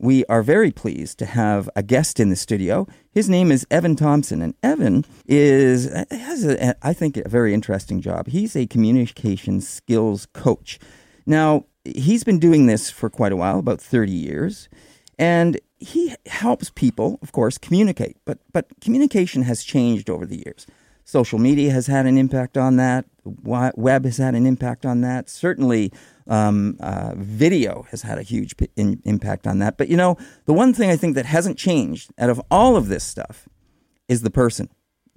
we are very pleased to have a guest in the studio. His name is Evan Thompson, and Evan is has a, I think a very interesting job. He's a communication skills coach. Now he's been doing this for quite a while, about thirty years, and he helps people, of course, communicate. But but communication has changed over the years. Social media has had an impact on that. Web has had an impact on that. Certainly, um, uh, video has had a huge p- in, impact on that. But you know, the one thing I think that hasn't changed out of all of this stuff is the person.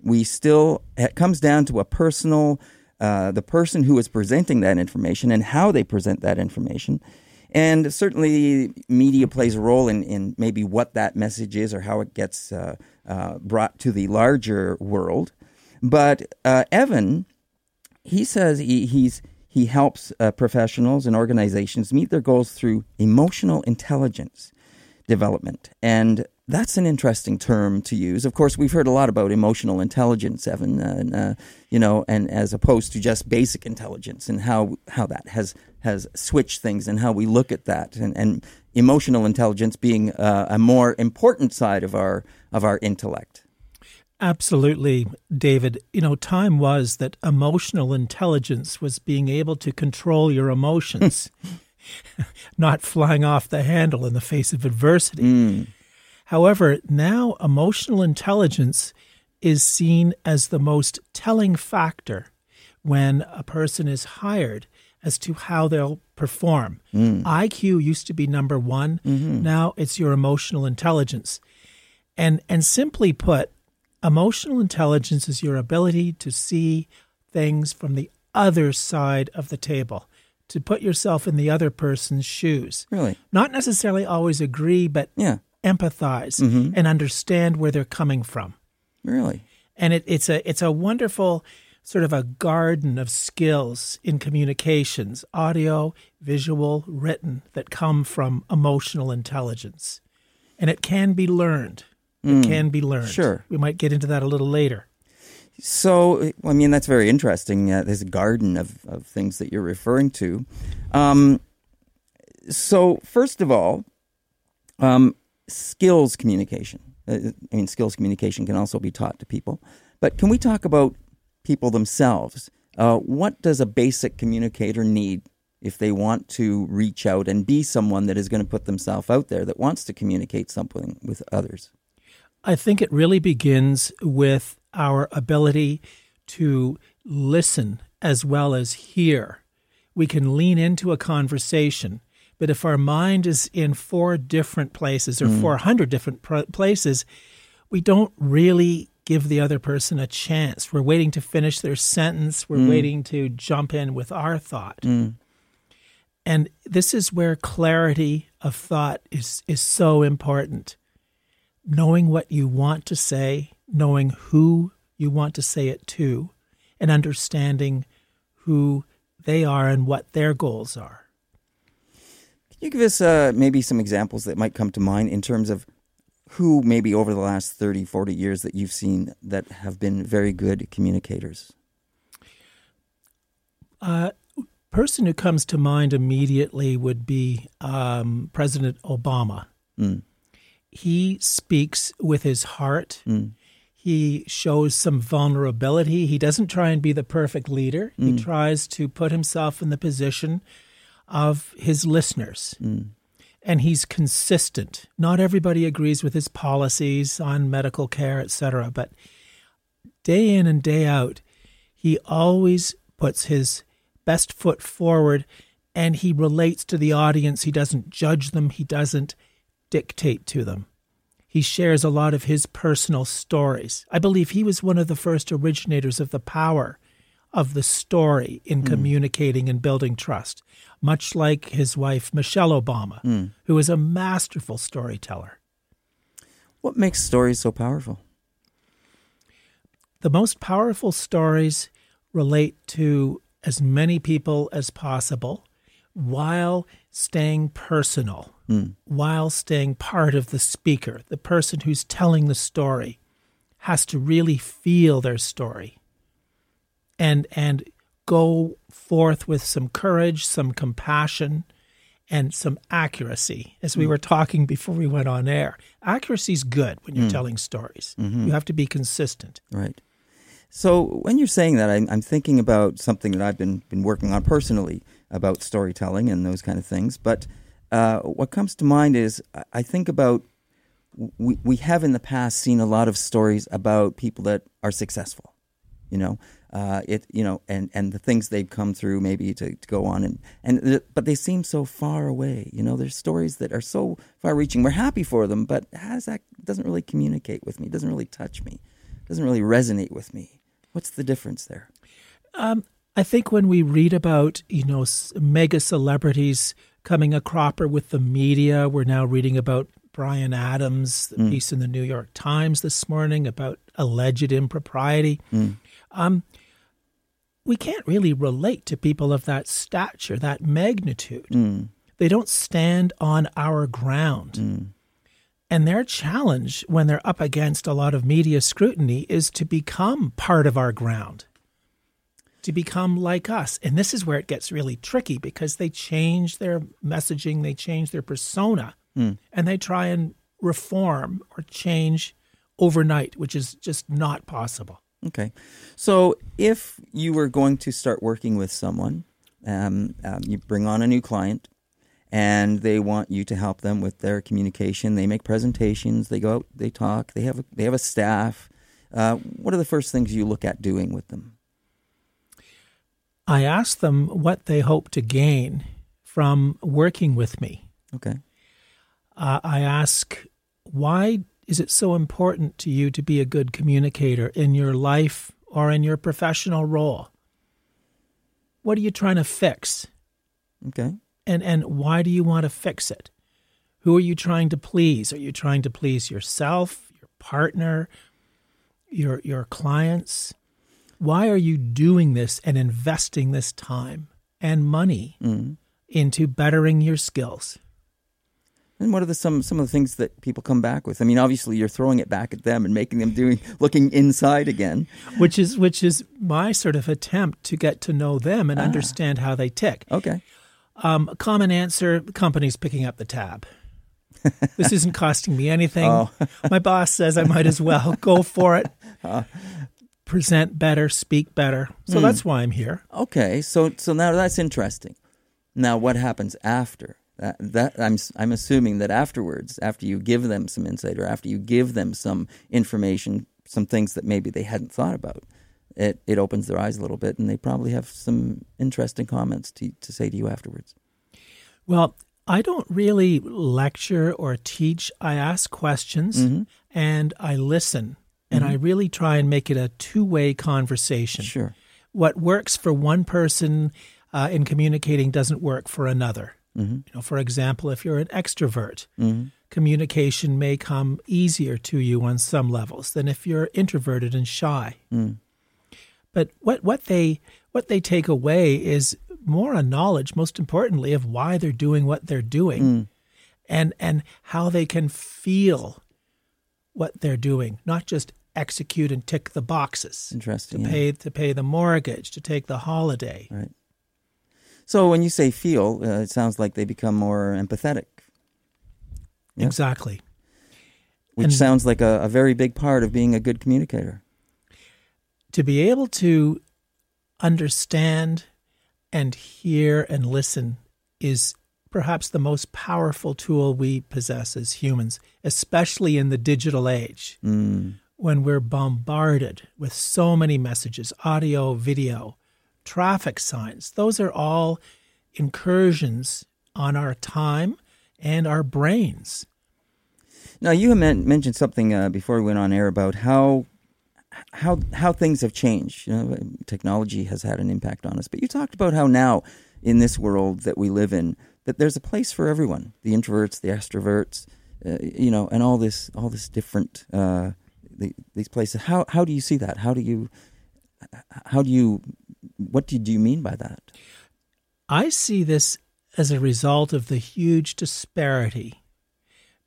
We still, it comes down to a personal, uh, the person who is presenting that information and how they present that information. And certainly, media plays a role in, in maybe what that message is or how it gets uh, uh brought to the larger world. But uh, Evan, he says he, he's he helps uh, professionals and organizations meet their goals through emotional intelligence development. And that's an interesting term to use. Of course, we've heard a lot about emotional intelligence, Evan, uh, and, uh, you know, and as opposed to just basic intelligence and how, how that has, has switched things and how we look at that and, and emotional intelligence being uh, a more important side of our, of our intellect. Absolutely, David. You know, time was that emotional intelligence was being able to control your emotions, not flying off the handle in the face of adversity. Mm. However, now emotional intelligence is seen as the most telling factor when a person is hired as to how they'll perform. Mm. IQ used to be number one. Mm-hmm. Now it's your emotional intelligence. And and simply put, Emotional intelligence is your ability to see things from the other side of the table, to put yourself in the other person's shoes. Really? Not necessarily always agree, but yeah. empathize mm-hmm. and understand where they're coming from. Really? And it, it's a it's a wonderful sort of a garden of skills in communications, audio, visual, written, that come from emotional intelligence. And it can be learned mm, can be learned. Sure. We might get into that a little later. So, I mean, that's very interesting. Uh, there's a garden of, of things that you're referring to. Um, so, first of all, um, skills communication. Uh, I mean, skills communication can also be taught to people. But can we talk about people themselves? Uh, what does a basic communicator need if they want to reach out and be someone that is going to put themselves out there that wants to communicate something with others? I think it really begins with our ability to listen as well as hear. We can lean into a conversation, but if our mind is in four different places or mm. 400 different pr- places, we don't really give the other person a chance. We're waiting to finish their sentence, we're mm. waiting to jump in with our thought. Mm. And this is where clarity of thought is, is so important knowing what you want to say, knowing who you want to say it to, and understanding who they are and what their goals are. Can you give us uh, maybe some examples that might come to mind in terms of who, maybe over the last 30, 40 years, that you've seen that have been very good communicators? Uh, person who comes to mind immediately would be um, President Obama. Mm he speaks with his heart. Mm. He shows some vulnerability. He doesn't try and be the perfect leader. Mm. He tries to put himself in the position of his listeners. Mm. And he's consistent. Not everybody agrees with his policies on medical care, etc., but day in and day out, he always puts his best foot forward and he relates to the audience. He doesn't judge them. He doesn't dictate to them. He shares a lot of his personal stories. I believe he was one of the first originators of the power of the story in mm. communicating and building trust, much like his wife, Michelle Obama, mm. who is a masterful storyteller. What makes stories so powerful? The most powerful stories relate to as many people as possible while staying personal, mm. while staying part of the speaker. The person who's telling the story has to really feel their story and and go forth with some courage, some compassion, and some accuracy, as we mm. were talking before we went on air. Accuracy is good when you're mm. telling stories. Mm-hmm. You have to be consistent. Right. So when you're saying that, I'm, I'm thinking about something that I've been been working on personally about storytelling and those kind of things. But uh, what comes to mind is I- think about we we have in the past seen a lot of stories about people that are successful. You know, uh, it you know, and, and the things they've come through maybe to, to go on and and but they seem so far away. You know, there's stories that are so far reaching. We're happy for them, but how does that doesn't really communicate with me? Doesn't really touch me. Doesn't really resonate with me. What's the difference there? I think when we read about, you know, mega celebrities coming a cropper with the media, we're now reading about Brian Adams, the mm. piece in the New York Times this morning about alleged impropriety. Mm. Um, we can't really relate to people of that stature, that magnitude. Mm. They don't stand on our ground. And their challenge when they're up against a lot of media scrutiny is to become part of our ground to become like us. And this is where it gets really tricky because they change their messaging, they change their persona, and they try and reform or change overnight, which is just not possible. Okay. So if you were going to start working with someone, um, um, you bring on a new client and they want you to help them with their communication. They make presentations, they go out, they talk, they have a, they have a staff. Uh, what are the first things you look at doing with them? I ask them what they hope to gain from working with me. Okay. Uh, I ask, why is it so important to you to be a good communicator in your life or in your professional role? What are you trying to fix? Okay. and and why do you want to fix it who are you trying to please are you trying to please yourself your partner your your clients why are you doing this and investing this time and money mm. into bettering your skills And what are the some some of the things that people come back with? I mean, obviously you're throwing it back at them and making them doing looking inside again. which is which is my sort of attempt to get to know them and ah. understand how they tick Okay. um, a common answer the company's picking up the tab this isn't costing me anything. Oh. My boss says I might as well go for it. Ah. Present better, speak better. So hmm. that's why I'm here. Okay, so so now that's interesting. Now, what happens after that? That I'm I'm assuming that afterwards, after you give them some insight or after you give them some information, some things that maybe they hadn't thought about, it it opens their eyes a little bit, and they probably have some interesting comments to to say to you afterwards. Well, I don't really lecture or teach. I ask questions mm-hmm. and I listen. And I mm-hmm. really try and make it a two way conversation. Sure. What works for one person uh, in communicating doesn't work for another. Mm-hmm. You know, for example, if you're an extrovert, mm-hmm. communication may come easier to you on some levels than if you're introverted and shy. Mm. But what, what they what they take away is more a knowledge, most importantly, of why they're doing what they're doing, mm. and and how they can feel what they're doing, not just execute and tick the boxes to Interesting. yeah. pay to pay the mortgage, to take the holiday. Right. So when you say feel, uh, it sounds like they become more empathetic, Yeah. Exactly. which And- sounds like a, a very big part of being a good communicator. To be able to understand and hear and listen is perhaps the most powerful tool we possess as humans, especially in the digital age Mm. When we're bombarded with so many messages audio, video, traffic signs. Those are all incursions on our time and our brains. Now you mentioned something uh, before we went on air about how how how things have changed. You know, technology has had an impact on us, but you talked about how now in this world that we live in, that there's a place for everyone: the introverts, the extroverts, uh, you know, and all this all this different uh, the, these places. How how do you see that? How do you how do you what do you, do you mean by that? I see this as a result of the huge disparity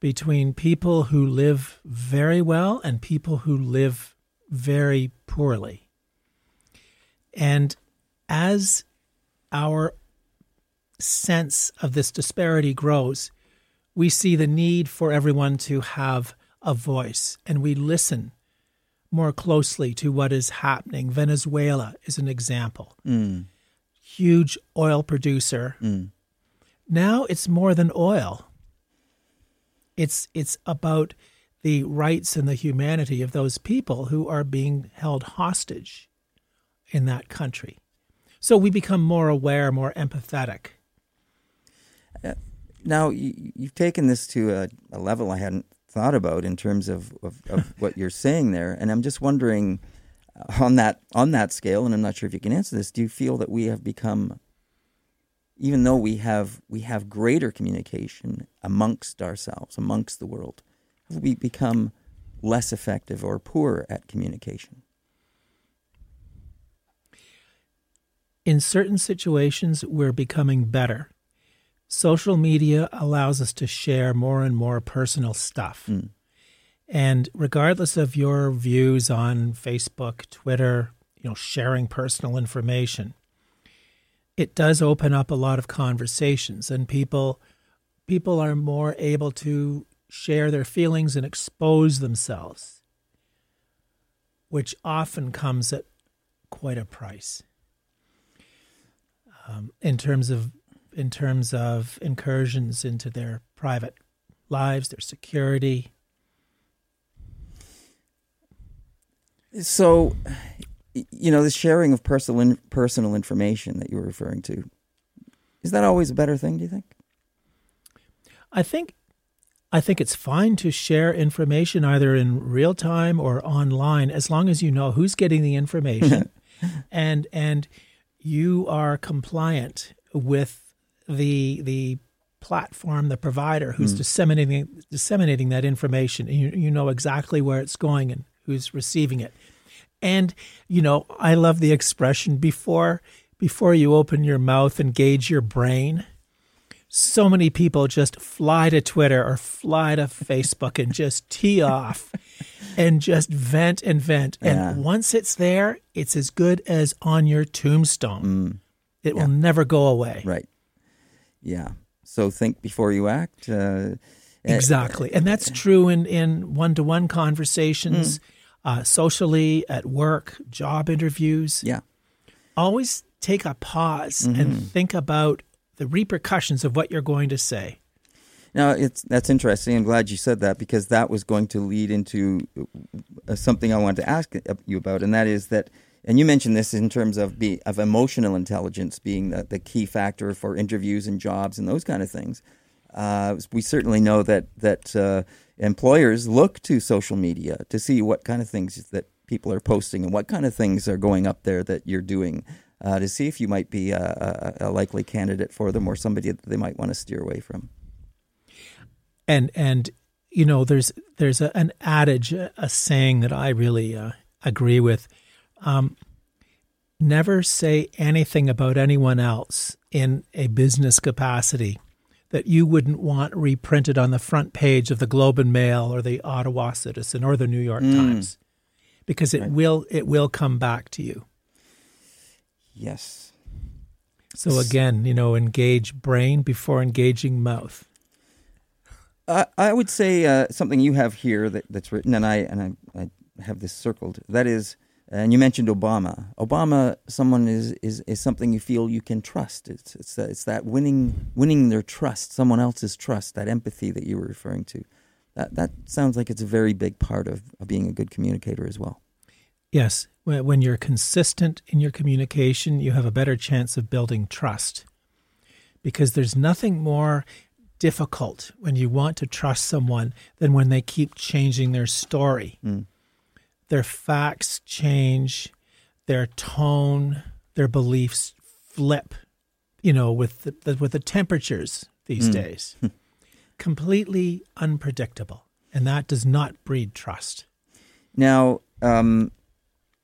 between people who live very well and people who live very poorly. And as our sense of this disparity grows, we see the need for everyone to have a voice and we listen more closely to what is happening. Venezuela is an example. Mm. Huge oil producer. Mm. Now it's more than oil. It's it's about the rights and the humanity of those people who are being held hostage in that country. So we become more aware, more empathetic. Uh, now, you, have taken this to a, a, level I hadn't thought about in terms of, of, of what you're saying there, and I'm just wondering uh, on that on that scale, and I'm not sure if you can answer this. Do you feel that we have become, even though we have we have greater communication amongst ourselves, amongst the world, have we become less effective or poor at communication? In certain situations, we're becoming better. Social media allows us to share more and more personal stuff. Mm. And regardless of your views on Facebook, Twitter, you know, sharing personal information, it does open up a lot of conversations and people people are more able to share their feelings and expose themselves, which often comes at quite a price um, in terms of in terms of incursions into their private lives, their security. So, you know, the sharing of personal personal information that you were referring to is that always a better thing? Do you think? I think I think it's fine to share information either in real time or online as long as you know who's getting the information and and you are compliant with the the platform, the provider who's mm. disseminating disseminating that information, and you, you know exactly where it's going and who's receiving it. And you know, I love the expression before before you open your mouth, engage your brain. So many people just fly to Twitter or fly to Facebook and just tee off and just vent and vent. Yeah. And once it's there, it's as good as on your tombstone. Mm. It yeah. will never go away. Right. Yeah. So think before you act. Uh, exactly. And that's true in, in one to one conversations, mm. uh, socially, at work, job interviews. Yeah. Always take a pause mm-hmm. and think about the repercussions of what you're going to say. Now, it's that's interesting. I'm glad you said that because that was going to lead into uh, something I wanted to ask you about, and that is that. And you mentioned this in terms of be, of emotional intelligence being the, the key factor for interviews and jobs and those kind of things. Uh, we certainly know that that uh, employers look to social media to see what kind of things that people are posting and what kind of things are going up there that you're doing uh, to see if you might be a, a, a likely candidate for them or somebody that they might want to steer away from and and you know there's there's a, an adage a saying that i really uh, agree with um, never say anything about anyone else in a business capacity that you wouldn't want reprinted on the front page of the globe and mail or the ottawa citizen or the new york mm. times because it right. will it will come back to you yes so again you know engage brain before engaging mouth I, I would say uh, something you have here that, that's written, and I and I, I have this circled. That is, and you mentioned Obama. Obama, someone is, is, is something you feel you can trust. It's it's that, it's that winning winning their trust, someone else's trust, that empathy that you were referring to. That that sounds like it's a very big part of, of being a good communicator as well. Yes, when you're consistent in your communication, you have a better chance of building trust. Because there's nothing more difficult when you want to trust someone than when they keep changing their story. Mm. Their facts change, their tone, their beliefs flip, you know, with the, the with the temperatures these mm. days. Completely unpredictable. And that does not breed trust. Now, um,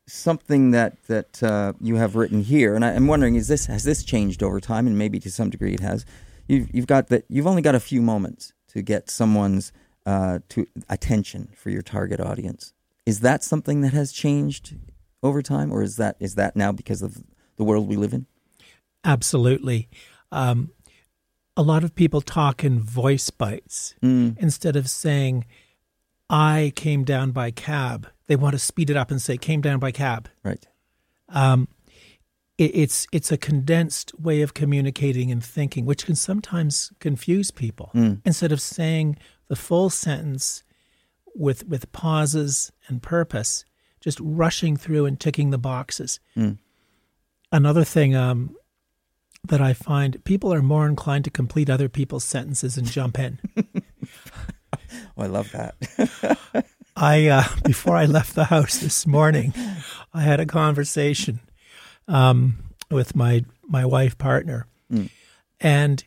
something that that uh, you have written here, and I, am wondering, is this has this changed over time? And maybe to some degree it has you've you've got that you've only got a few moments to get someone's uh, to attention for your target audience. Is that something that has changed over time, or is that is that now because of the world we live in? Absolutely. Um, a lot of people talk in voice bites mm. instead of saying, I came down by cab. They want to speed it up and say, came down by cab. Right. Um, it, it's, it's a condensed way of communicating and thinking, which can sometimes confuse people. Mm. Instead of saying the full sentence with, with pauses and purpose, just rushing through and ticking the boxes. Another thing um, that I find people are more inclined to complete other people's sentences and jump in. Oh, I love that. I uh, before I left the house this morning, I had a conversation um, with my my wife partner, and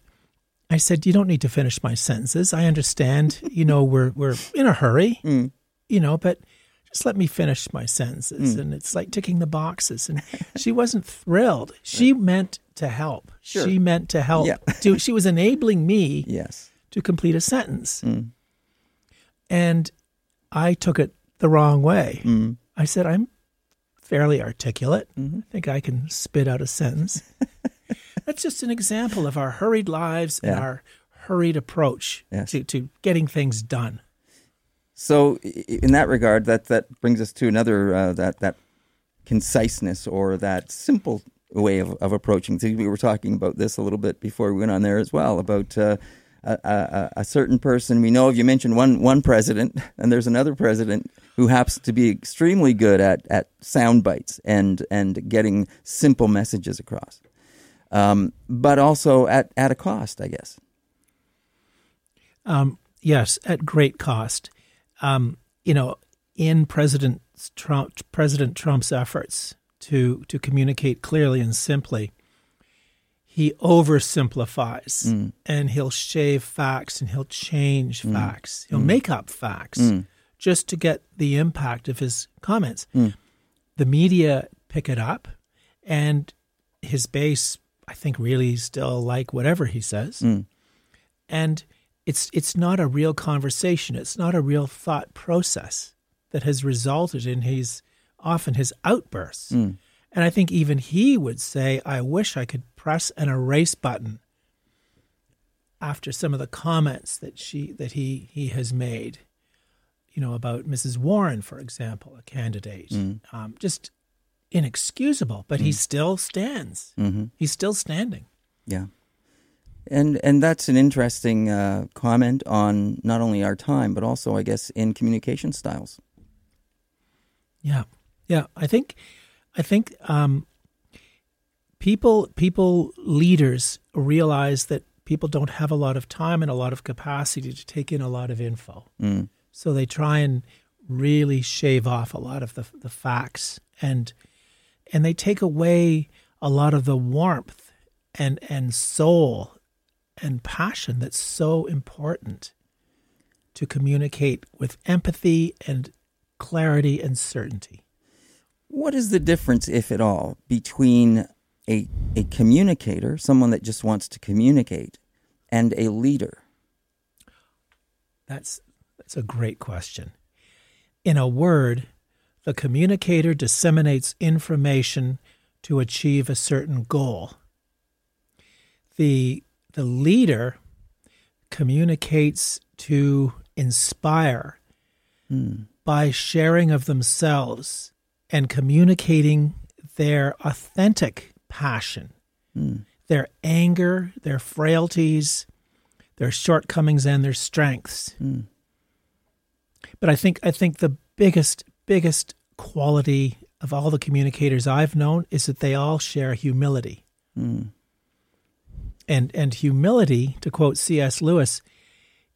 I said, "You don't need to finish my sentences. I understand. You know, we're we're in a hurry. Mm. You know, but." Just let me finish my sentences, mm. and it's like ticking the boxes. And she wasn't thrilled. She meant to help. Sure. She meant to help. Yeah. to, she was enabling me yes. to complete a sentence. Mm. And I took it the wrong way. I said, I'm fairly articulate. Mm-hmm. I think I can spit out a sentence. That's just an example of our hurried lives and our hurried approach Yes. to, to getting things done. So, in that regard, that that brings us to another uh, that that conciseness or that simple way of, of approaching things. We were talking about this a little bit before we went on there as well about uh, a, a, a certain person we know of. You mentioned one one president, and there's another president who happens to be extremely good at at sound bites and and getting simple messages across, um, but also at at a cost, I guess. Um, yes, at great cost. Um, you know, in President Trump, President Trump's efforts to to communicate clearly and simply, he oversimplifies and he'll shave facts and he'll change facts. He'll make up facts just to get the impact of his comments. The media pick it up, and his base, I think, really still like whatever he says. Mm. And it's it's not a real conversation. It's not a real thought process that has resulted in his often his outbursts. Mm. And i think even he would say i wish i could press an erase button after some of the comments that she that he he has made you know about mrs warren for example a candidate. Mm. Um, just inexcusable but he still stands he's still standing Yeah. And and that's an interesting uh, comment on not only our time, but also, I guess, in communication styles. Yeah, yeah. I think, I think um, people, people, leaders realize that people don't have a lot of time and a lot of capacity to take in a lot of info. So they try and really shave off a lot of the the facts and and they take away a lot of the warmth and and soul and passion that's so important to communicate with empathy and clarity and certainty. What is the difference, if at all, between a a communicator, someone that just wants to communicate, and a leader? That's that's a great question. In a word, the communicator disseminates information to achieve a certain goal. The the leader communicates to inspire hmm. by sharing of themselves and communicating their authentic passion, hmm. their anger, their frailties, their shortcomings and their strengths. Hmm. But I think I think the biggest biggest quality of all the communicators I've known is that they all share humility. Hmm. And and humility, to quote C.S. Lewis,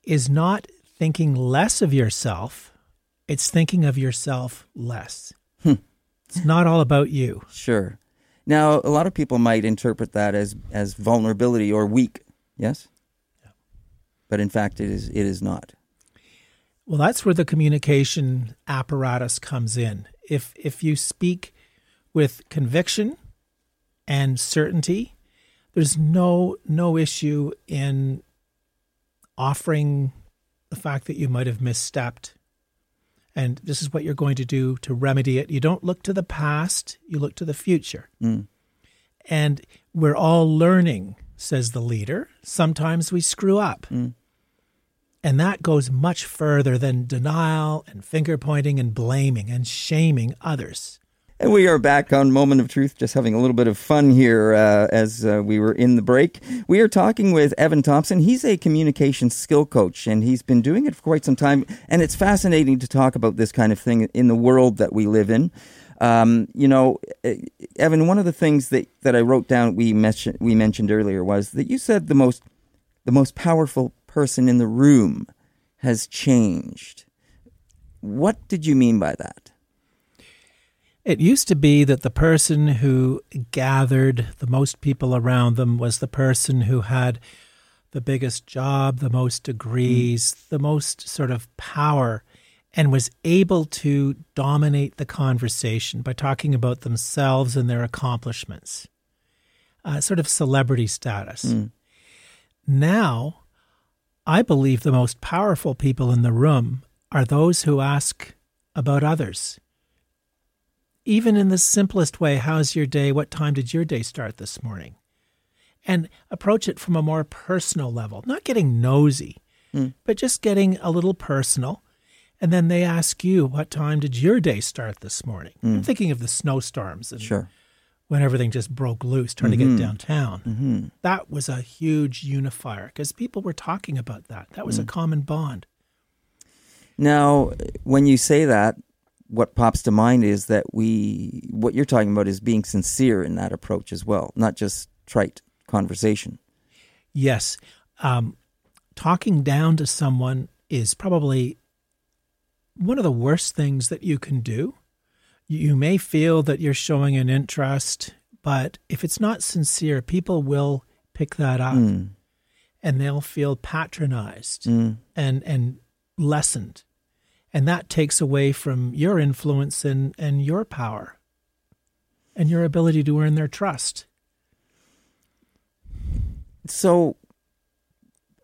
is not thinking less of yourself, it's thinking of yourself less. Hmm. It's not all about you. Sure. Now, a lot of people might interpret that as as vulnerability or weak. Yes. Yeah. But in fact, it is it is not. Well, that's where the communication apparatus comes in. If if you speak with conviction and certainty, there's no no issue in offering the fact that you might have misstepped. And this is what you're going to do to remedy it. You don't look to the past, you look to the future. And we're all learning says the leader. Sometimes we screw up. Mm. And that goes much further than denial and finger pointing and blaming and shaming others. And we are back on Moment of Truth, just having a little bit of fun here uh, as uh, we were in the break. We are talking with Evan Thompson. He's a communication skill coach, and he's been doing it for quite some time. And it's fascinating to talk about this kind of thing in the world that we live in. Um, you know, Evan, one of the things that, that I wrote down we mentioned we mentioned earlier was that you said the most the most powerful person in the room has changed. What did you mean by that? It used to be that the person who gathered the most people around them was the person who had the biggest job, the most degrees, mm. the most sort of power, and was able to dominate the conversation by talking about themselves and their accomplishments, uh, sort of celebrity status. Mm. Now, I believe the most powerful people in the room are those who ask about others even in the simplest way how's your day? What time did your day start this morning? And approach it from a more personal level, not getting nosy, mm. but just getting a little personal. And then they ask you, What time did your day start this morning? Mm. I'm thinking of the snowstorms and sure. When everything just broke loose trying mm-hmm. to get mm-hmm. downtown. Mm-hmm. That was a huge unifier because people were talking about that. That was mm. a common bond. Now, when you say that, what pops to mind is that we what you're talking about is being sincere in that approach as well, not just trite conversation. Yes, um, talking down to someone is probably one of the worst things that you can do. You may feel that you're showing an interest, but if it's not sincere, people will pick that up mm. and they'll feel patronized mm. and and lessened and that takes away from your influence and, and your power and your ability to earn their trust. So,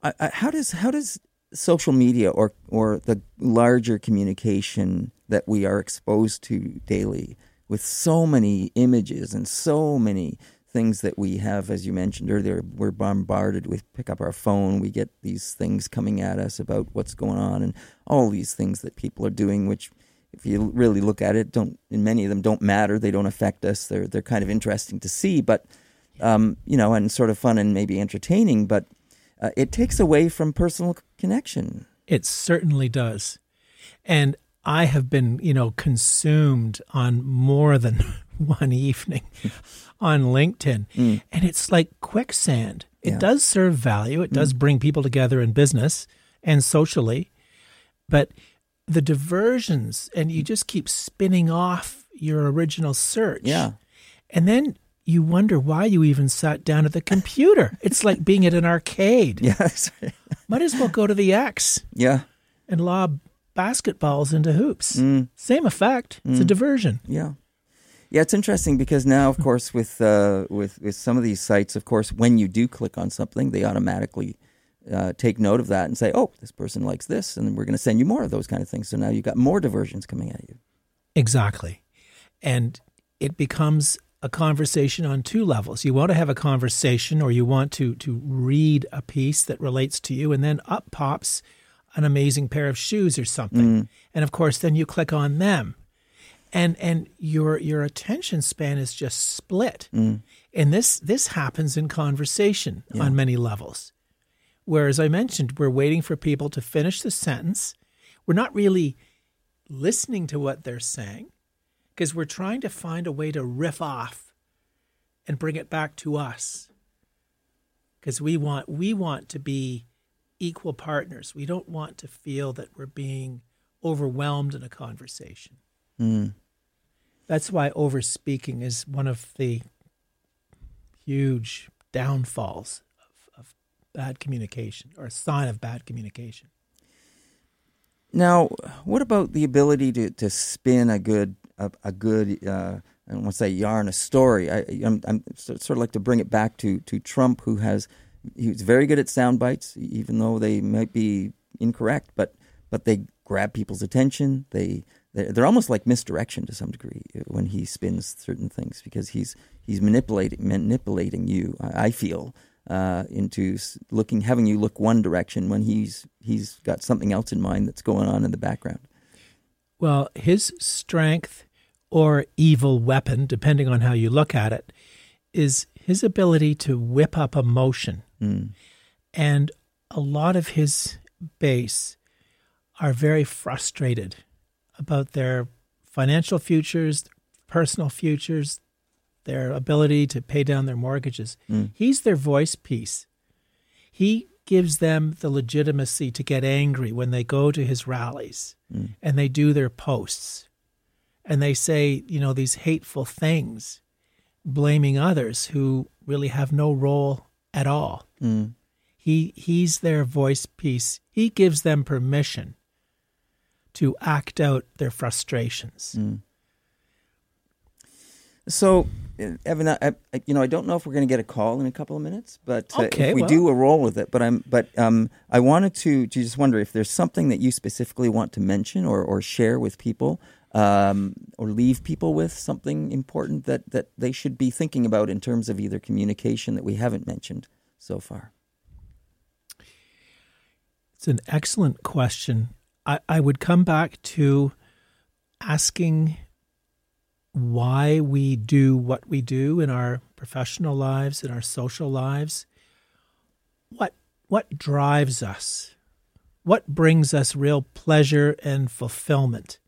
I, I, how does how does social media or or the larger communication that we are exposed to daily, with so many images and so many things that we have, as you mentioned earlier, we're bombarded with pick up our phone, we get these things coming at us about what's going on and all these things that people are doing, which if you really look at it, don't in many of them don't matter. They don't affect us. They're they're kind of interesting to see, but um, you know, and sort of fun and maybe entertaining, but uh, it takes away from personal connection. It certainly does, and I have been, you know, consumed on more than one evening on LinkedIn. Mm. And it's like quicksand. It yeah. does serve value, it does mm. bring people together in business and socially. But the diversions, and you just keep spinning off your original search. Yeah. And then you wonder why you even sat down at the computer. it's like being at an arcade. Yes. Might as well go to the X. Yeah. And lob basketballs into hoops. Mm. Same effect. It's a mm. diversion. Yeah. Yeah, it's interesting because now, of course, with uh, with with some of these sites, of course, when you do click on something, they automatically uh, take note of that and say, "Oh, this person likes this," and we're going to send you more of those kind of things. So now you've got more diversions coming at you. Exactly, and it becomes a conversation on two levels. You want to have a conversation, or you want to to read a piece that relates to you, and then up pops an amazing pair of shoes or something, mm. and of course, then you click on them and and your your attention span is just split. Mm. And this this happens in conversation yeah. on many levels. Where, as I mentioned, we're waiting for people to finish the sentence. We're not really listening to what they're saying because we're trying to find a way to riff off and bring it back to us. Because we want we want to be equal partners. We don't want to feel that we're being overwhelmed in a conversation. Mm. That's why overspeaking is one of the huge downfalls of, of bad communication or a sign of bad communication. Now, what about the ability to, to spin a good a, a good uh, I don't want to say yarn a story. I, I'm, I'm, sort of like to bring it back to to Trump, who has he's very good at sound bites, even though they might be incorrect, but but they grab people's attention. They they're, they're almost like misdirection to some degree uh, when he spins certain things because he's he's manipulating manipulating you. I, I feel uh, into looking, having you look one direction when he's he's got something else in mind that's going on in the background. Well, his strength or evil weapon, depending on how you look at it, is his ability to whip up emotion. Mm. And a lot of his base are very frustrated about their financial futures, personal futures, their ability to pay down their mortgages. Mm. He's their voice piece. He gives them the legitimacy to get angry when they go to his rallies mm. and they do their posts and they say, you know, these hateful things, blaming others who really have no role at all. Mm. He he's their voice piece. He gives them permission to act out their frustrations. Mm. So, Evan, I, I, you know, I don't know if we're going to get a call in a couple of minutes, but uh, okay, if we well. do, a roll with it. But I'm, but um, I wanted to, to just wonder if there's something that you specifically want to mention or, or share with people, um, or leave people with something important that that they should be thinking about in terms of either communication that we haven't mentioned so far. It's an excellent question. I, I would come back to asking why we do what we do in our professional lives, in our social lives. What what drives us? What brings us real pleasure and fulfillment?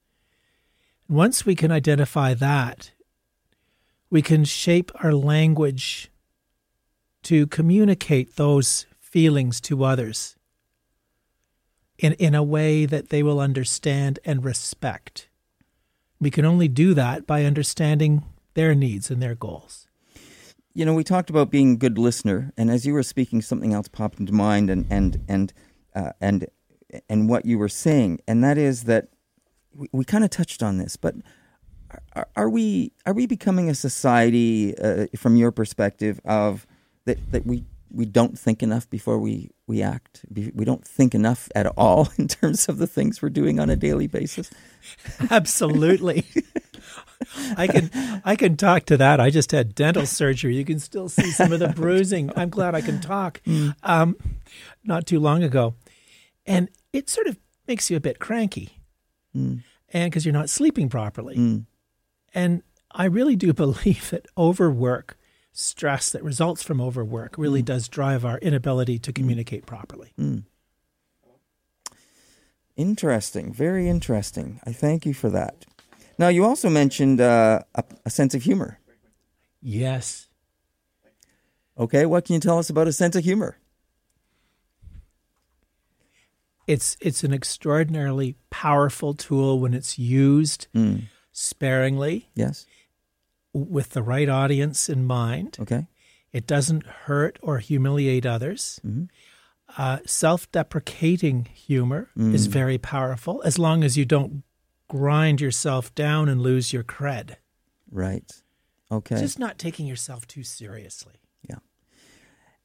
Once we can identify that, we can shape our language to communicate those feelings to others in, in a way that they will understand and respect. We can only do that by understanding their needs and their goals. You know, we talked about being a good listener, and as you were speaking, something else popped into mind, and and and uh, and and what you were saying, and that is that we, we kind of touched on this, but are, are, we are we becoming a society, uh, from your perspective, of that that we we don't think enough before we we act. We don't think enough at all in terms of the things we're doing on a daily basis. Absolutely. I can I can talk to that. I just had dental surgery. You can still see some of the bruising. I'm glad I can talk. Mm. Um, not too long ago, and it sort of makes you a bit cranky, mm. and because you're not sleeping properly, mm. and I really do believe that overwork stress that results from overwork really mm. does drive our inability to mm. communicate properly. Mm. Interesting. Very interesting. I thank you for that. Now, you also mentioned uh, a, a sense of humor. Yes. Okay, what can you tell us about a sense of humor? It's it's an extraordinarily powerful tool when it's used mm. sparingly. Yes with the right audience in mind. Okay. It doesn't hurt or humiliate others. Mm-hmm. Uh, Self deprecating humor mm. is very powerful as long as you don't grind yourself down and lose your cred. Right. Okay. Just not taking yourself too seriously.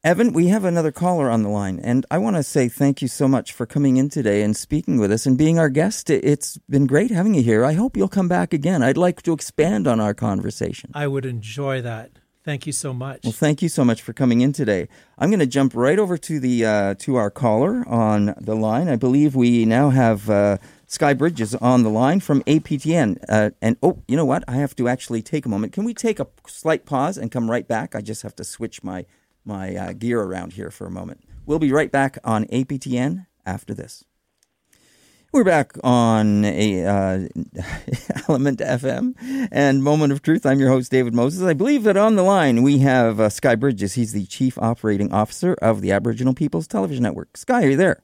Evan, we have another caller on the line, and I want to say thank you so much for coming in today and speaking with us and being our guest. It's been great having you here. I hope you'll come back again. I'd like to expand on our conversation. I would enjoy that. Thank you so much. Well, thank you so much for coming in today. I'm going to jump right over to the uh, to our caller on the line. I believe we now have uh, Sky Bridges on the line from APTN. Uh, and oh, you know what? I have to actually take a moment. Can we take a slight pause and come right back? I just have to switch my my uh, gear around here for a moment. We'll be right back on APTN after this. We're back on a uh, ELMNT FM and Moment of Truth. I'm your host, David Moses. I believe that on the line we have uh, Sky Bridges. He's the Chief Operating Officer of the Aboriginal Peoples Television Network. Sky, are you there?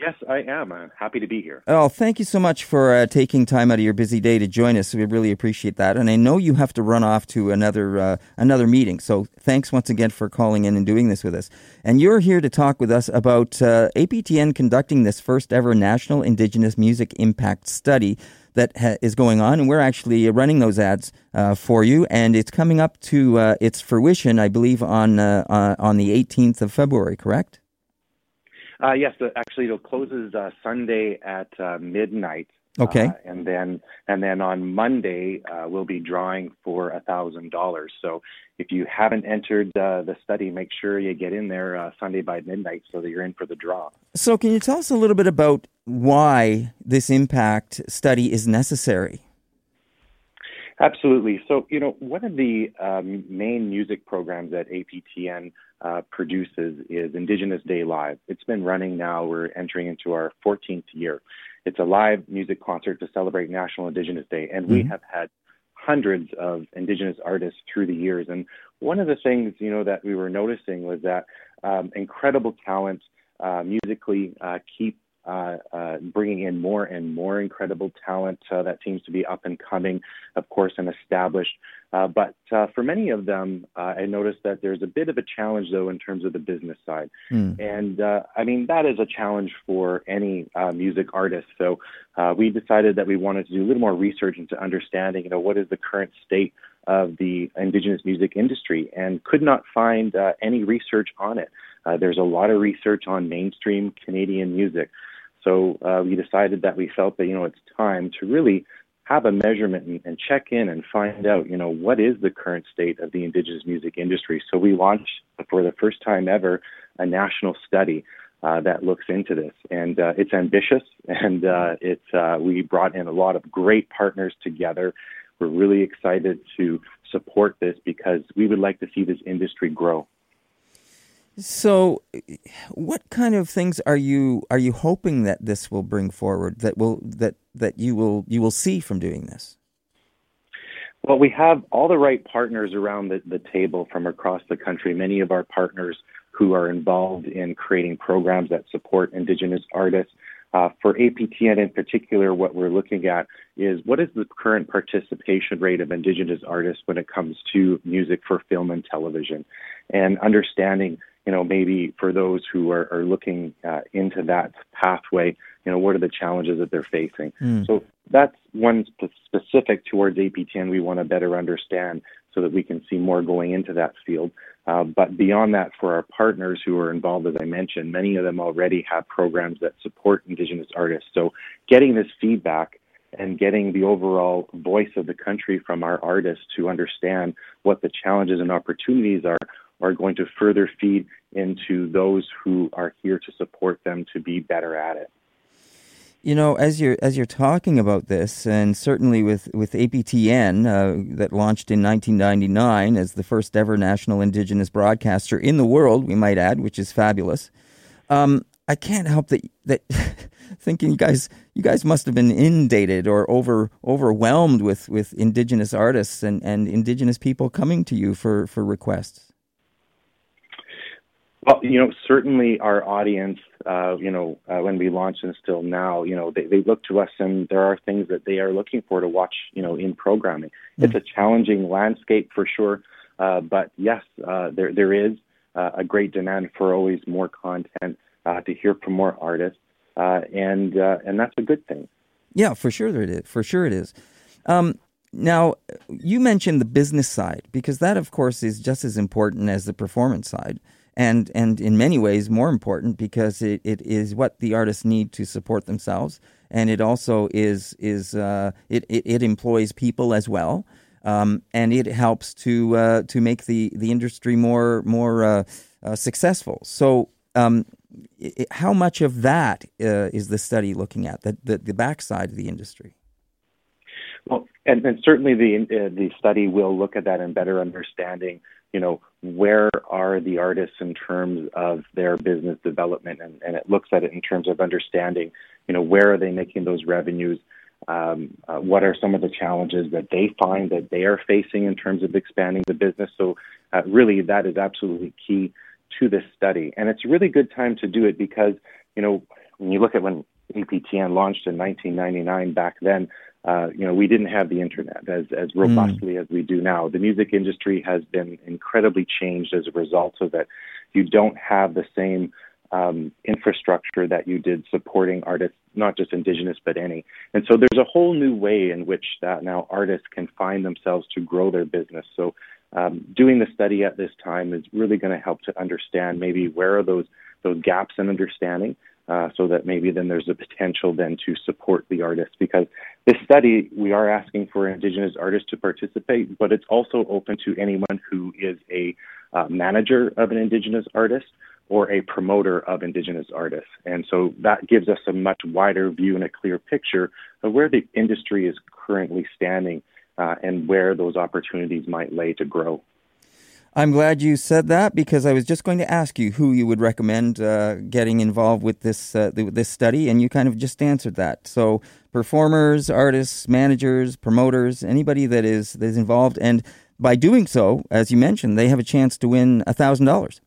Yes, I am. I'm happy to be here. Oh, thank you so much for uh, taking time out of your busy day to join us. We really appreciate that. And I know you have to run off to another uh, another meeting. So thanks once again for calling in and doing this with us. And you're here to talk with us about uh, APTN conducting this first ever National Indigenous Music Impact Study that ha- is going on, and we're actually running those ads uh, for you. And it's coming up to uh, its fruition, I believe, on uh, uh on the 18th of February. Correct? Uh, yes, actually, it closes uh, Sunday at uh, midnight Okay. Uh, and then and then on Monday uh, we'll be drawing for a thousand dollars. So if you haven't entered uh, the study, make sure you get in there uh, Sunday by midnight so that you're in for the draw. So can you tell us a little bit about why this impact study is necessary? Absolutely. So, you know, one of the um, main music programs that APTN uh, produces is Indigenous Day Live. It's been running now, we're entering into our 14th year. It's a live music concert to celebrate National Indigenous Day, and mm-hmm. we have had hundreds of Indigenous artists through the years. And one of the things, you know, that we were noticing was that um, incredible talent uh, musically uh, keep uh, uh, bringing in more and more incredible talent uh, that seems to be up and coming, of course, and established. Uh, but uh, for many of them, uh, I noticed that there's a bit of a challenge, though, in terms of the business side. Mm. And I mean, that is a challenge for any music artist. So we decided that we wanted to do a little more research into understanding, you know, what is the current state of the indigenous music industry, and could not find any research on it. there's a lot of research on mainstream Canadian music. So uh, we decided that we felt that you know it's time to really have a measurement and, and, check in and find out you know what is the current state of the indigenous music industry. So we launched for the first time ever a national study uh, that looks into this, and uh, it's ambitious, and uh, it's uh, we brought in a lot of great partners together. We're really excited to support this because we would like to see this industry grow. So, what kind of things are you are you hoping that this will bring forward that will that that you will you will see from doing this? Well, we have all the right partners around the, the table from across the country. Many of our partners who are involved in creating programs that support Indigenous artists. Uh, for APTN in particular, what we're looking at is what is the current participation rate of Indigenous artists when it comes to music for film and television, and understanding you know, maybe for those who are, are looking uh, into that pathway, you know, what are the challenges that they're facing? Mm. So that's one sp- specific towards APTN we want to better understand so that we can see more going into that field. Uh, but beyond that, for our partners who are involved, as I mentioned, many of them already have programs that support Indigenous artists. So getting this feedback and getting the overall voice of the country from our artists to understand what the challenges and opportunities are are going to further feed into those who are here to support them to be better at it. You know, as you're as you're talking about this, and certainly with with APTN uh, that launched in 1999 as the first ever national Indigenous broadcaster in the world, we might add, which is fabulous. Um, I can't help that that thinking you guys you guys must have been inundated or over overwhelmed with with Indigenous artists and and Indigenous people coming to you for for requests. Well, you know, certainly our audience, uh, you know, uh, when we launched and still now, you know, they, they look to us and there are things that they are looking for to watch, you know, in programming. Mm-hmm. It's a challenging landscape for sure, uh, but yes, uh, there there is uh, a great demand for always more content uh, to hear from more artists, and and that's a good thing. Yeah, for sure it is. For sure it is. Um, now, you mentioned the business side because that, of course, is just as important as the performance side and and in many ways more important because it, it is what the artists need to support themselves. And it also is is uh, it, it, it employs people as well. Um, and it helps to uh, to make the the industry more more uh, uh successful. So um, it, how much of that uh, is the study looking at the, the the backside of the industry? Well and, and certainly the uh, the study will look at that and better understanding you know, where are the artists in terms of their business development? And, and it looks at it in terms of understanding, you know, where are they making those revenues? Um, uh, what are some of the challenges that they find that they are facing in terms of expanding the business? So, uh, really, that is absolutely key to this study. And it's a really good time to do it because, you know, when you look at when APTN launched in 1999 back then, uh, you know, we didn't have the internet as, as hmm. robustly mm. as we do now. The music industry has been incredibly changed as a result of it. You don't have the same um, infrastructure that you did supporting artists, not just indigenous, but any. And so there's a whole new way in which that now artists can find themselves to grow their business. So um, doing the study at this time is really going to help to understand maybe where are those those gaps in understanding uh, so that maybe then there's a potential then to support the artists. Because this study, we are asking for Indigenous artists to participate, but it's also open to anyone who is a uh, manager of an Indigenous artist or a promoter of Indigenous artists. And so that gives us a much wider view and a clear picture of where the industry is currently standing uh, and where those opportunities might lay to grow. I'm glad you said that because I was just going to ask you who you would recommend uh, getting involved with this uh, this study, and you kind of just answered that. So, performers, artists, managers, promoters, anybody that is that is involved, and by doing so, as you mentioned, they have a chance to win thousand dollars.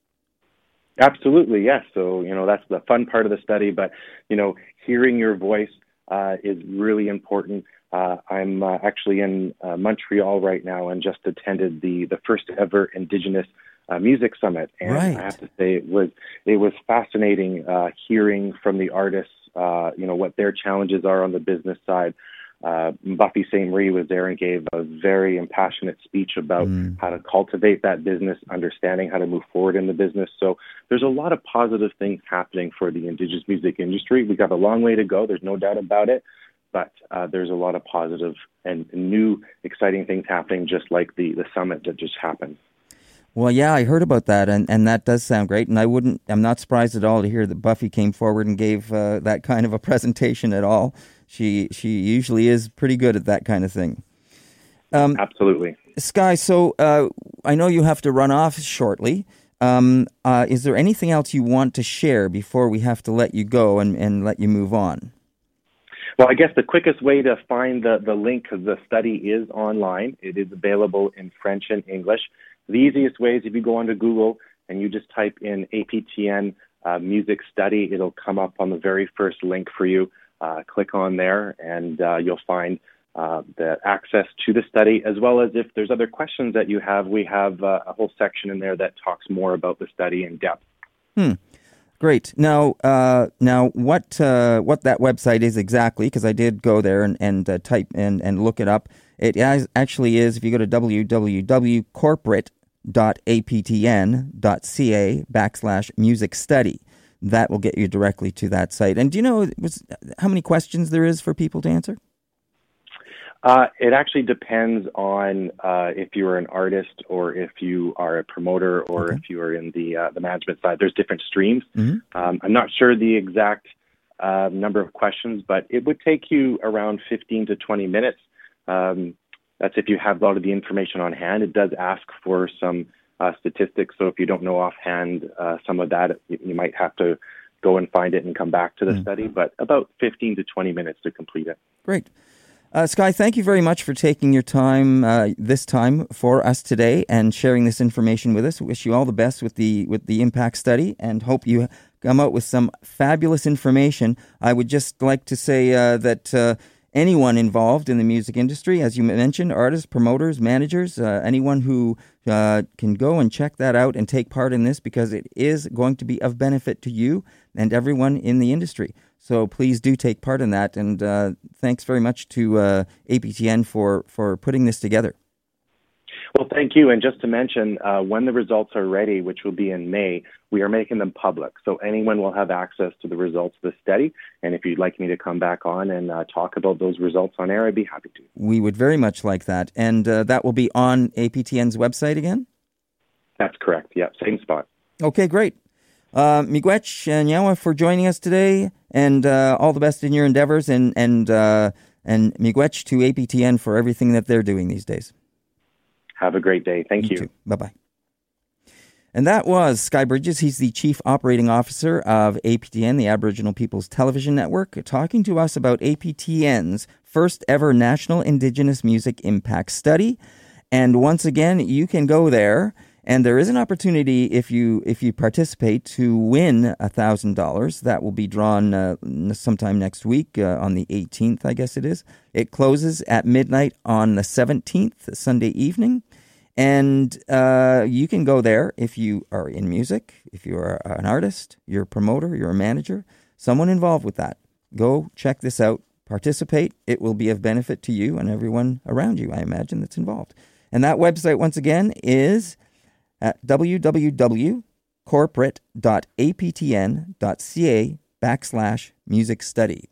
Absolutely, yes. So you know that's the fun part of the study, but you know hearing your voice uh, is really important. Uh, I'm uh, actually in uh, Montreal right now and just attended the the first ever Indigenous uh, Music Summit, and right. I have to say it was it was fascinating uh, hearing from the artists, uh, you know, what their challenges are on the business side. Uh, Buffy Sainte-Marie was there and gave a very impassionate speech about mm. how to cultivate that business, understanding how to move forward in the business. So there's a lot of positive things happening for the Indigenous music industry. We've got a long way to go. There's no doubt about it but uh, there's a lot of positive and new, exciting things happening, just like the, the summit that just happened. Well, yeah, I heard about that, and, and that does sound great. And I wouldn't, I'm not surprised at all to hear that Buffy came forward and gave uh, that kind of a presentation at all. She she usually is pretty good at that kind of thing. Um, Absolutely, Sky. So uh, I know you have to run off shortly. Um, uh, is there anything else you want to share before we have to let you go and, and let you move on? Well, I guess the quickest way to find the, the link to the study is online. It is available in French and English. The easiest way is if you go onto Google and you just type in APTN uh, music study, it'll come up on the very first link for you. Uh, click on there and uh, you'll find uh, the access to the study, as well as if there's other questions that you have, we have uh, a whole section in there that talks more about the study in depth. Hmm. Great. Now, uh, now, what uh, what that website is exactly? Because I did go there and and uh, type and and look it up. It actually is. If you go to www.corporate.aptn.ca backslash music study, that will get you directly to that site. And do you know was, how many questions there is for people to answer? Uh, it actually depends on uh, if you're an artist or if you are a promoter or okay. if you are in the uh, the management side. There's different streams. Mm-hmm. Um, I'm not sure the exact uh, number of questions, but it would take you around 15 to 20 minutes. Um, that's if you have a lot of the information on hand. It does ask for some uh, statistics, so if you don't know offhand uh, some of that, you might have to go and find it and come back to the mm-hmm. study. But about 15 to 20 minutes to complete it. Great. Uh, Sky, thank you very much for taking your time uh, this time for us today and sharing this information with us. Wish you all the best with the with the impact study and hope you come out with some fabulous information. I would just like to say uh, that uh, anyone involved in the music industry, as you mentioned, artists, promoters, managers, uh, anyone who uh, can go and check that out and take part in this because it is going to be of benefit to you and everyone in the industry. So please do take part in that. And uh, thanks very much to uh, APTN for, for putting this together. Well, thank you. And just to mention, uh, when the results are ready, which will be in May, we are making them public. So anyone will have access to the results of the study. And if you'd like me to come back on and uh, talk about those results on air, I'd be happy to. We would very much like that. And uh, that will be on APTN's website again? That's correct. Yeah, same spot. Okay, great. Uh, Miigwech Nyawa for joining us today, and uh, all the best in your endeavors, and and uh, and Miigwech to APTN for everything that they're doing these days. Have a great day. Thank you. you. Bye bye. And that was Sky Bridges. He's the Chief Operating Officer of APTN, the Aboriginal People's Television Network, talking to us about APTN's first ever National Indigenous Music Impact Study. And once again, you can go there and there is an opportunity if you if you participate to win thousand dollars. That will be drawn uh, sometime next week uh, on the 18th, I guess it is. It closes at midnight on the 17th, Sunday evening, and uh, you can go there if you are in music, if you are an artist, you're a promoter, you're a manager, someone involved with that. Go check this out. Participate. It will be of benefit to you and everyone around you. I imagine that's involved. And that website, once again, is at www.corporate.aptn.ca backslash music study.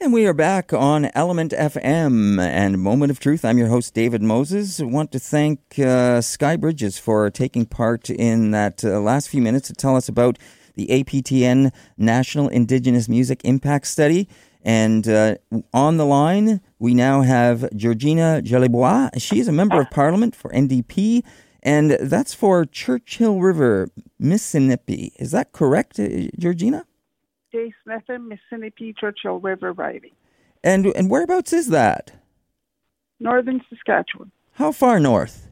And we are back on ELMNT FM and Moment of Truth. I'm your host, David Moses. I want to thank uh, Sky Bridges for taking part in that uh, last few minutes to tell us about the APTN National Indigenous Music Impact Study. And uh, on the line, we now have Georgina Jolibois. She is a member of parliament for NDP, and that's for Churchill River, Missinippi. Is that correct, uh, Georgina? Jay Smith and Missinippi Churchill River riding. And and whereabouts is that? Northern Saskatchewan. How far north?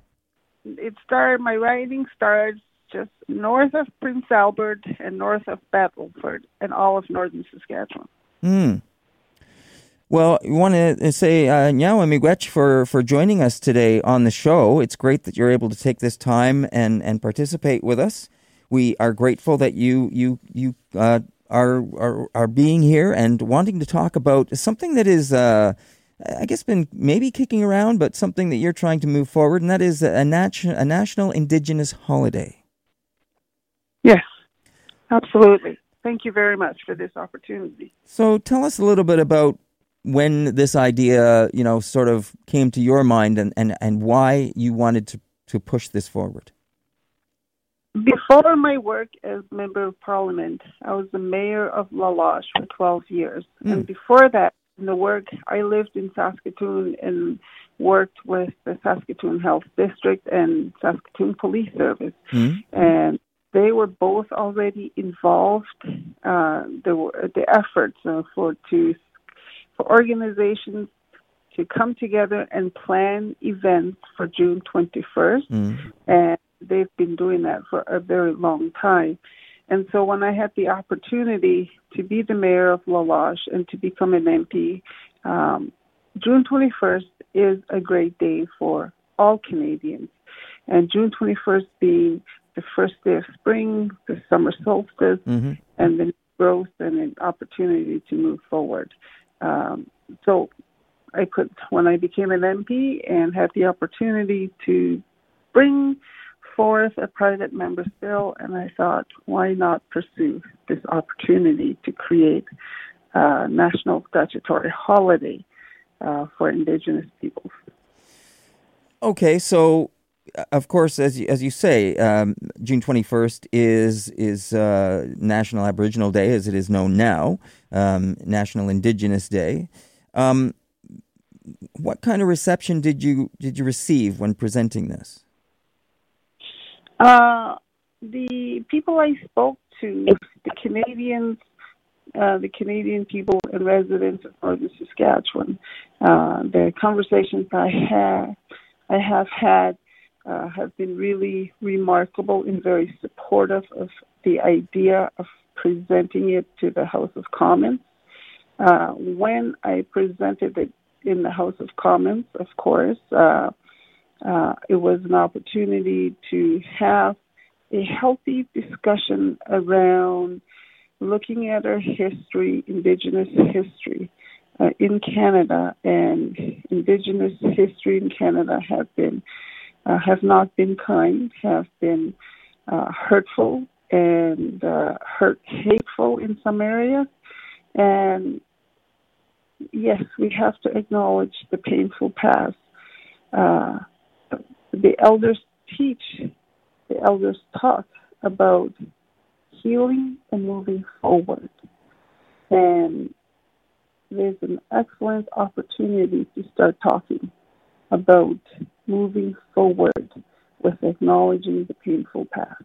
It started. My riding starts just north of Prince Albert and north of Battleford and all of northern Saskatchewan. Hmm. Well, we want to say uh, Nyawa Miigwech for, for joining us today on the show. It's great that you're able to take this time and, and participate with us. We are grateful that you you you uh, are, are are being here and wanting to talk about something that is, uh, I guess, been maybe kicking around, but something that you're trying to move forward, and that is a, nat- a national Indigenous holiday. Yes, absolutely. Thank you very much for this opportunity. So, tell us a little bit about when this idea, you know, sort of came to your mind and, and, and why you wanted to, to push this forward? Before my work as member of parliament, I was the mayor of La Loche for 12 years. Mm. And before that, in the work, I lived in Saskatoon and worked with the Saskatoon Health District and Saskatoon Police Service. Mm. And they were both already involved. Uh, the, the efforts uh, for to for organizations to come together and plan events for June 21st. Mm. And they've been doing that for a very long time. And so when I had the opportunity to be the mayor of La Loche and to become an MP, um, June 21st is a great day for all Canadians. And June 21st being the first day of spring, the summer solstice, mm-hmm. and the growth and an opportunity to move forward. Um, so I put when I became an MP and had the opportunity to bring forth a private member's bill, and I thought, why not pursue this opportunity to create a national statutory holiday uh, for Indigenous peoples? Okay, so of course, as you, as you say, um, June twenty first is is uh, National Aboriginal Day, as it is known now, um, National Indigenous Day. Um, what kind of reception did you did you receive when presenting this? Uh, the people I spoke to, the Canadians, uh, the Canadian people and residents of northern Saskatchewan, uh, the conversations I had, I have had uh, have been really remarkable and very supportive of the idea of presenting it to the House of Commons. Uh, when I presented it in the House of Commons, of course, uh, uh, it was an opportunity to have a healthy discussion around looking at our history, Indigenous history uh, in Canada, and Indigenous history in Canada have been uh, have not been kind, have been uh, hurtful and uh, hurt hateful in some areas, and yes, we have to acknowledge the painful past. Uh, the elders teach, the elders talk about healing and moving forward. And there's an excellent opportunity to start talking about moving forward with acknowledging the painful past.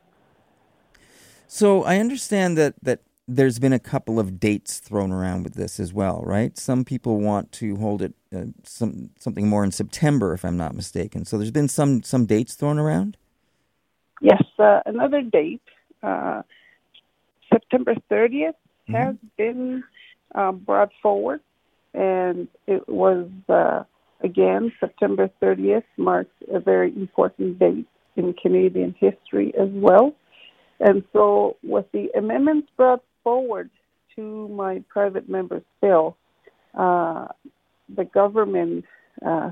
So I understand that, that there's been a couple of dates thrown around with this as well, right? Some people want to hold it uh, some something more in September, if I'm not mistaken. So there's been some some dates thrown around. Yes, uh, another date, uh, September 30th, mm-hmm. has been uh, brought forward, and it was uh, again September 30th marks a very important date in Canadian history as well. And so, with the amendments brought forward to my private member's bill, uh, the government, uh,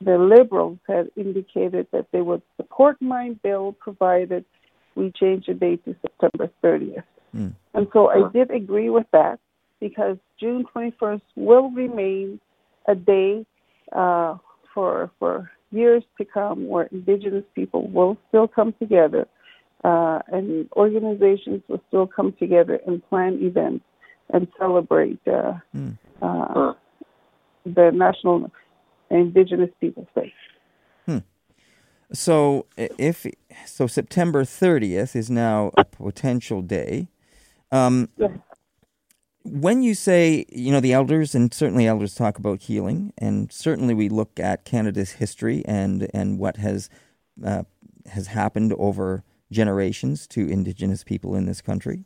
the Liberals, had indicated that they would support my bill provided we change the date to September 30th. Mm. And so I did agree with that because June 21st will remain a day uh, for for years to come where Indigenous people will still come together uh, and organizations will still come together and plan events and celebrate uh, mm. uh, the National Indigenous Peoples Day. Hmm. So, if so, September 30th is now a potential day. Um, yes. When you say, you know, the elders, and certainly elders talk about healing, and certainly we look at Canada's history and and what has uh, has happened over generations to Indigenous people in this country.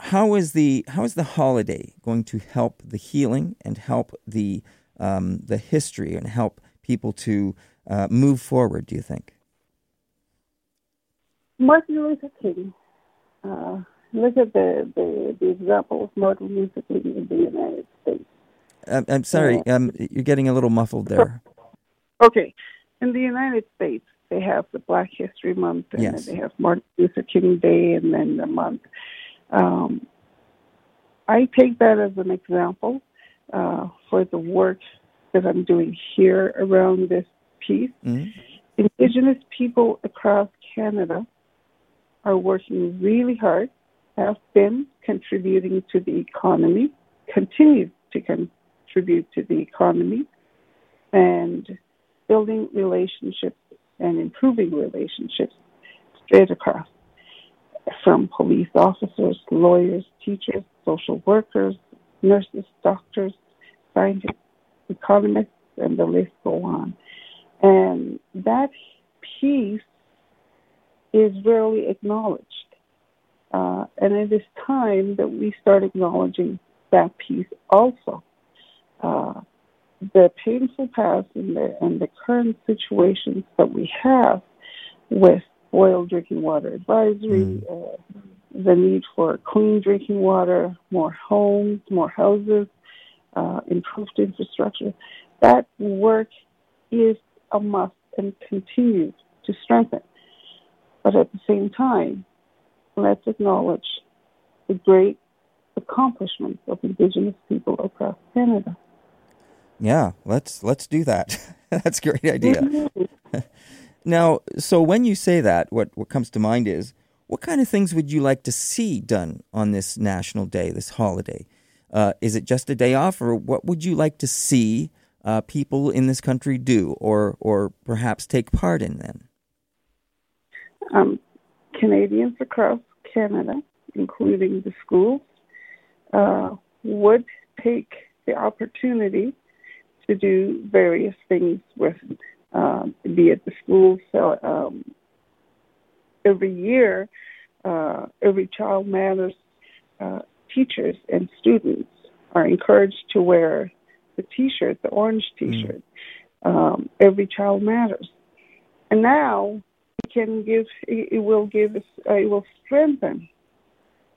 How is the how is the holiday going to help the healing and help the um, the history and help people to uh, move forward? Do you think? Martin Luther King. Uh, look at the, the, the example of Luther King in the United States. I'm, I'm sorry, um, you're getting a little muffled there. Okay, in the United States, they have the Black History Month, and yes. they have Martin Luther King Day, and then the month. Um, I take that as an example uh, for the work that I'm doing here around this piece. Mm-hmm. Indigenous people across Canada are working really hard, have been contributing to the economy, continue to contribute to the economy, and building relationships and improving relationships straight across from police officers, lawyers, teachers, social workers, nurses, doctors, scientists, economists, and the list go on. And that piece is rarely acknowledged. Uh, and it is time that we start acknowledging that piece also. Uh, the painful past and the, and the current situations that we have with boil drinking water advisory, mm. uh, the need for clean drinking water, more homes, more houses, uh, improved infrastructure, that work is a must and continues to strengthen. But at the same time, let's acknowledge the great accomplishments of Indigenous people across Canada. Yeah, let's let's do that. That's a great idea. now, so when you say that, what what comes to mind is what kind of things would you like to see done on this national day, this holiday? Uh, is it just a day off, or what would you like to see uh, people in this country do, or or perhaps take part in? Then, um, Canadians across Canada, including the schools, uh, would take the opportunity to do various things with, um, be at the schools. So um, every year, uh, every child matters. Uh, teachers and students are encouraged to wear the T-shirt, the orange. T-shirt. Mm. Um, every child matters, and now can give. It, will give. Us, uh, it will strengthen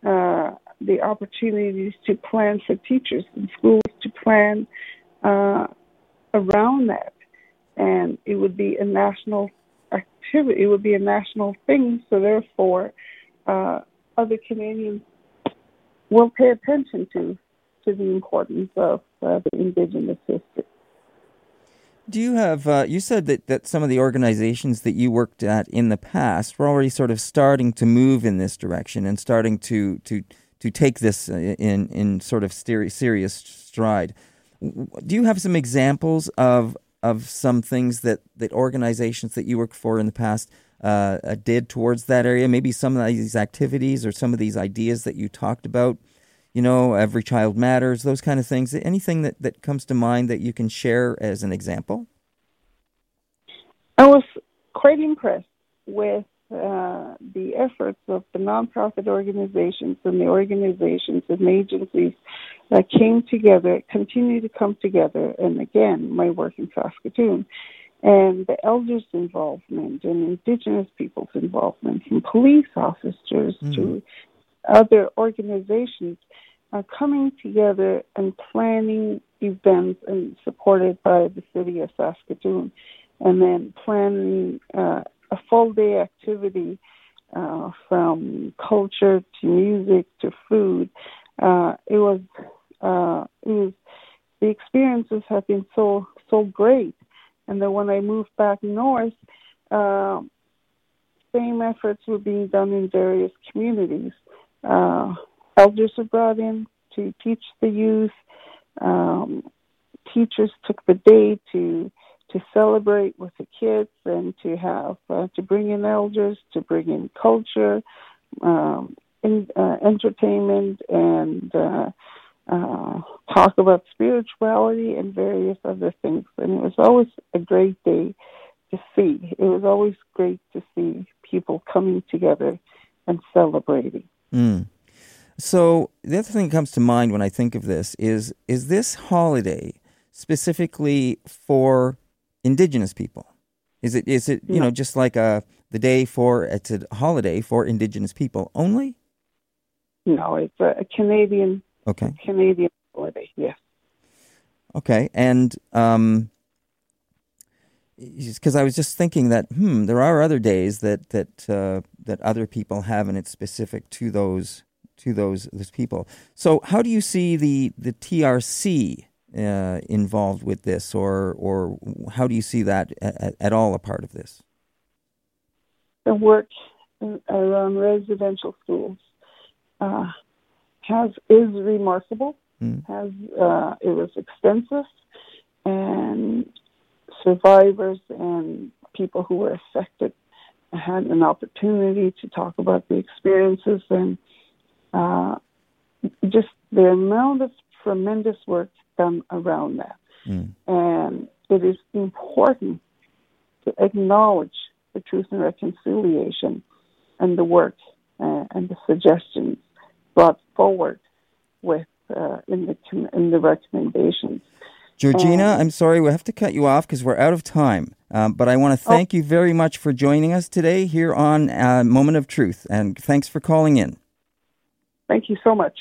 uh, the opportunities to plan for teachers and schools to plan uh, around that, and it would be a national activity. It would be a national thing. So therefore, uh, other Canadians will pay attention to to the importance of uh, the Indigenous history. Do you have? Uh, you said that, that some of the organizations that you worked at in the past were already sort of starting to move in this direction and starting to to to take this uh, in in sort of serious stride do you have some examples of of some things that, that organizations that you worked for in the past uh, uh, did towards that area? Maybe some of these activities or some of these ideas that you talked about. You know, every child matters. Those kind of things. Anything that, that comes to mind that you can share as an example? I was quite impressed with uh, the efforts of the nonprofit organizations and the organizations and agencies that came together, continue to come together, and again, my work in Saskatoon, and the elders' involvement and Indigenous people's involvement, from police officers mm. to other organizations, are coming together and planning events and supported by the city of Saskatoon, and then planning uh, a full day activity uh, from culture to music to food. Uh, it was uh, it was the experiences have been so so great, and then when I moved back north, uh, same efforts were being done in various communities. Uh, elders were brought in to teach the youth. Um, teachers took the day to to celebrate with the kids and to have uh, to bring in elders, to bring in culture, um, in, uh, entertainment, and uh, uh, talk about spirituality and various other things. And it was always a great day to see. It was always great to see people coming together and celebrating. Mm. So the other thing that comes to mind when I think of this is is this holiday specifically for indigenous people? Is it is it you no. know just like a the day for it's a holiday for indigenous people only? No, it's a Canadian okay Canadian holiday. Yes. Okay, and um, because I was just thinking that hmm, there are other days that that uh, that other people have, and it's specific to those to those those people. So, how do you see the the TRC uh, involved with this, or or how do you see that at, at all a part of this? The work around residential schools uh, has is remarkable. Mm. Has uh, it was extensive, and survivors and people who were affected had an opportunity to talk about the experiences and uh, just the amount of tremendous work done around that. Mm. And it is important to acknowledge the truth and reconciliation and the work uh, and the suggestions brought forward with uh, in the in the recommendations. Georgina, um, I'm sorry, we have to cut you off because we're out of time. Um, but I want to thank oh. you very much for joining us today here on uh, Moment of Truth, and thanks for calling in. Thank you so much.